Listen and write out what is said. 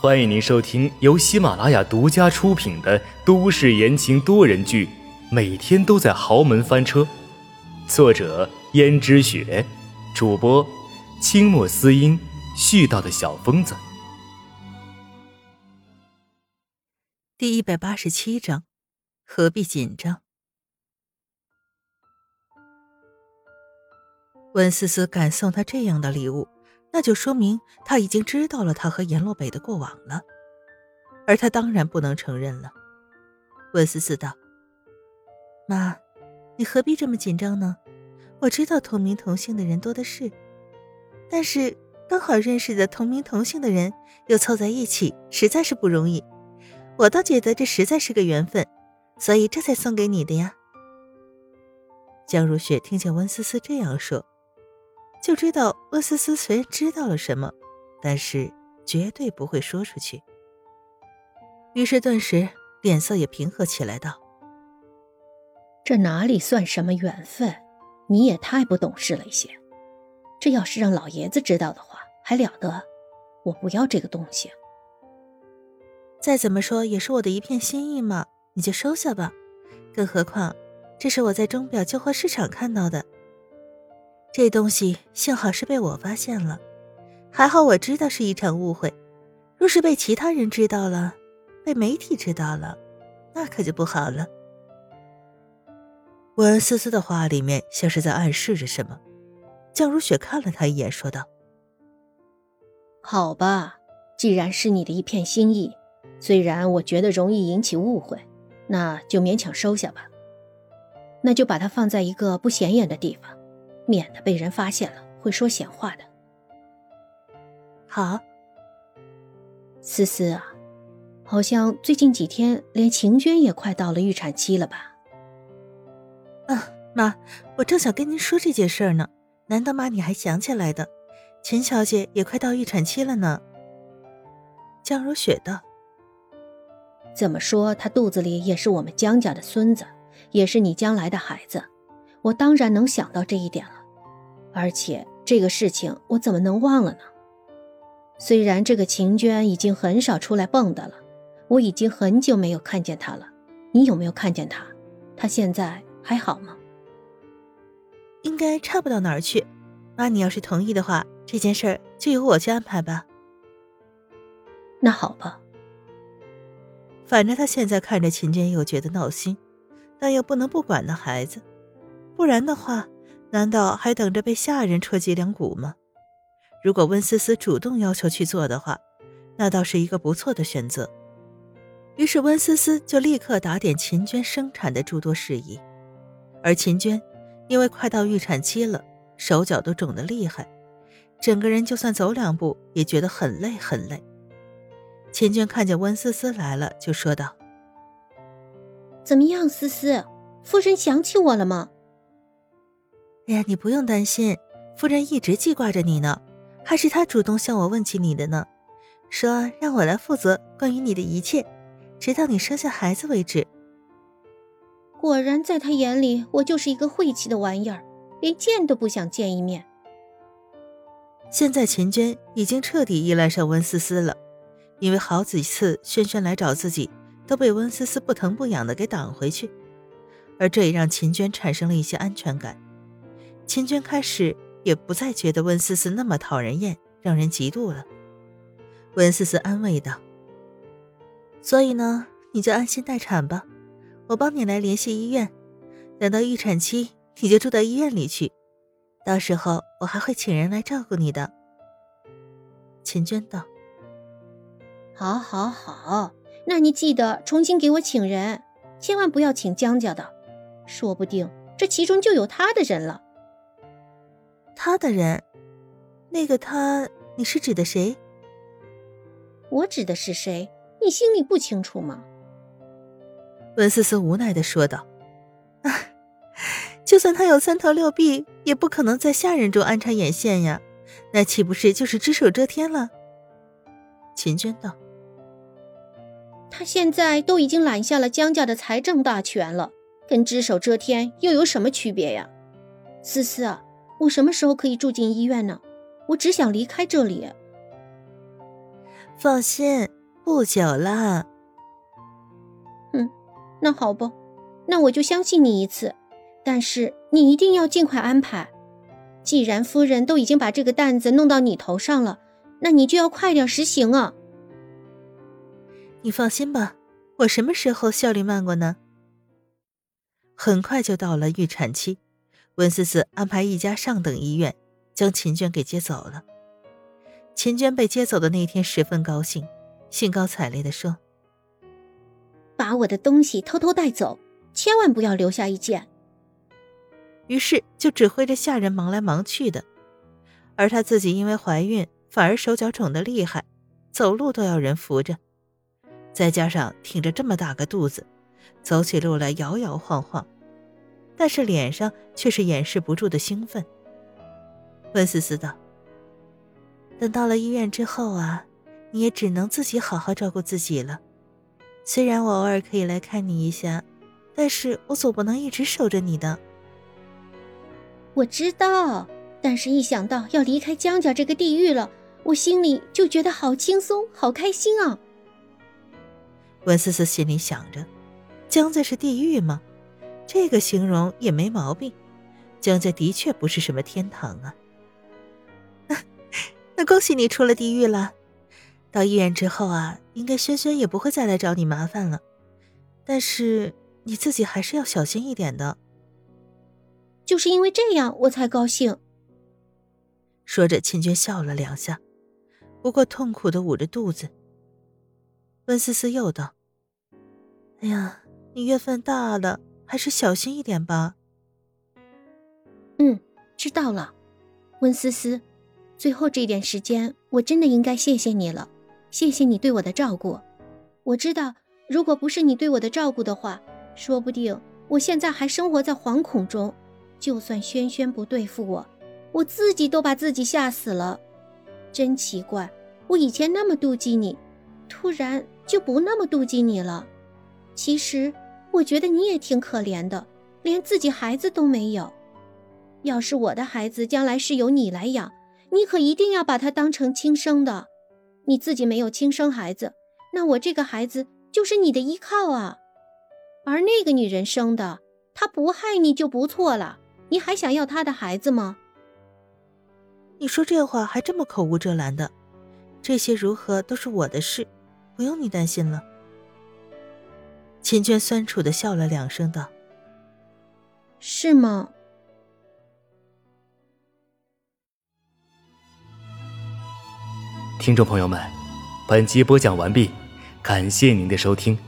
欢迎您收听由喜马拉雅独家出品的都市言情多人剧《每天都在豪门翻车》，作者：胭脂雪，主播：清墨思音，絮叨的小疯子。第一百八十七章，何必紧张？温思思敢送他这样的礼物。那就说明他已经知道了他和阎洛北的过往了，而他当然不能承认了。温思思道：“妈，你何必这么紧张呢？我知道同名同姓的人多的是，但是刚好认识的同名同姓的人又凑在一起，实在是不容易。我倒觉得这实在是个缘分，所以这才送给你的呀。”江如雪听见温思思这样说。就知道温思思虽然知道了什么，但是绝对不会说出去。于是顿时脸色也平和起来，道：“这哪里算什么缘分？你也太不懂事了一些。这要是让老爷子知道的话，还了得？我不要这个东西。再怎么说也是我的一片心意嘛，你就收下吧。更何况，这是我在钟表旧货市场看到的。”这东西幸好是被我发现了，还好我知道是一场误会。若是被其他人知道了，被媒体知道了，那可就不好了。温思思的话里面像是在暗示着什么。江如雪看了他一眼，说道：“好吧，既然是你的一片心意，虽然我觉得容易引起误会，那就勉强收下吧。那就把它放在一个不显眼的地方。”免得被人发现了，会说闲话的。好，思思啊，好像最近几天连秦娟也快到了预产期了吧？啊，妈，我正想跟您说这件事呢，难道妈你还想起来的？秦小姐也快到预产期了呢。江如雪道：“怎么说，她肚子里也是我们江家的孙子，也是你将来的孩子。”我当然能想到这一点了，而且这个事情我怎么能忘了呢？虽然这个秦娟已经很少出来蹦跶了，我已经很久没有看见她了。你有没有看见她？她现在还好吗？应该差不到哪儿去。妈，你要是同意的话，这件事儿就由我去安排吧。那好吧。反正他现在看着秦娟又觉得闹心，但又不能不管那孩子。不然的话，难道还等着被下人戳脊梁骨吗？如果温思思主动要求去做的话，那倒是一个不错的选择。于是温思思就立刻打点秦娟生产的诸多事宜。而秦娟因为快到预产期了，手脚都肿得厉害，整个人就算走两步也觉得很累很累。秦娟看见温思思来了，就说道：“怎么样，思思，夫人想起我了吗？”哎呀，你不用担心，夫人一直记挂着你呢，还是她主动向我问起你的呢，说让我来负责关于你的一切，直到你生下孩子为止。果然，在他眼里，我就是一个晦气的玩意儿，连见都不想见一面。现在秦娟已经彻底依赖上温思思了，因为好几次轩轩来找自己，都被温思思不疼不痒的给挡回去，而这也让秦娟产生了一些安全感。秦娟开始也不再觉得温思思那么讨人厌，让人嫉妒了。温思思安慰道：“所以呢，你就安心待产吧，我帮你来联系医院。等到预产期，你就住到医院里去，到时候我还会请人来照顾你的。”秦娟道：“好，好，好，那你记得重新给我请人，千万不要请江家的，说不定这其中就有他的人了。”他的人，那个他，你是指的谁？我指的是谁？你心里不清楚吗？温思思无奈的说道：“啊，就算他有三头六臂，也不可能在下人中安插眼线呀，那岂不是就是只手遮天了？”秦娟道：“他现在都已经揽下了江家的财政大权了，跟只手遮天又有什么区别呀？思思啊。”我什么时候可以住进医院呢？我只想离开这里。放心，不久了。嗯，那好吧，那我就相信你一次。但是你一定要尽快安排。既然夫人都已经把这个担子弄到你头上了，那你就要快点实行啊！你放心吧，我什么时候效率慢过呢？很快就到了预产期，温思思安排一家上等医院将秦娟给接走了。秦娟被接走的那天十分高兴，兴高采烈地说：“把我的东西偷偷带走，千万不要留下一件。”于是就指挥着下人忙来忙去的，而她自己因为怀孕，反而手脚肿得厉害，走路都要人扶着，再加上挺着这么大个肚子，走起路来摇摇晃晃，但是脸上却是掩饰不住的兴奋。温思思道：“等到了医院之后啊，你也只能自己好好照顾自己了。虽然我偶尔可以来看你一下，但是我总不能一直守着你的。”我知道，但是一想到要离开江家这个地狱了，我心里就觉得好轻松、好开心啊。温思思心里想着，江家是地狱吗？这个形容也没毛病。江家的确不是什么天堂啊。那恭喜你出了地狱了。到医院之后啊，应该轩轩也不会再来找你麻烦了。但是你自己还是要小心一点的。就是因为这样，我才高兴。说着，秦娟笑了两下，不过痛苦的捂着肚子。温思思又道：“哎呀，你月份大了，还是小心一点吧。”嗯，知道了，温思思。最后这点时间，我真的应该谢谢你了，谢谢你对我的照顾。我知道，如果不是你对我的照顾的话，说不定我现在还生活在惶恐中。就算轩轩不对付我，我自己都把自己吓死了。真奇怪，我以前那么妒忌你，突然就不那么妒忌你了。其实我觉得你也挺可怜的，连自己孩子都没有。要是我的孩子将来是由你来养，你可一定要把他当成亲生的。你自己没有亲生孩子，那我这个孩子就是你的依靠啊。而那个女人生的，她不害你就不错了。你还想要她的孩子吗？你说这话还这么口无遮拦的，这些如何都是我的事，不用你担心了。秦娟酸楚的笑了两声，道：“是吗？”听众朋友们，本集播讲完毕，感谢您的收听。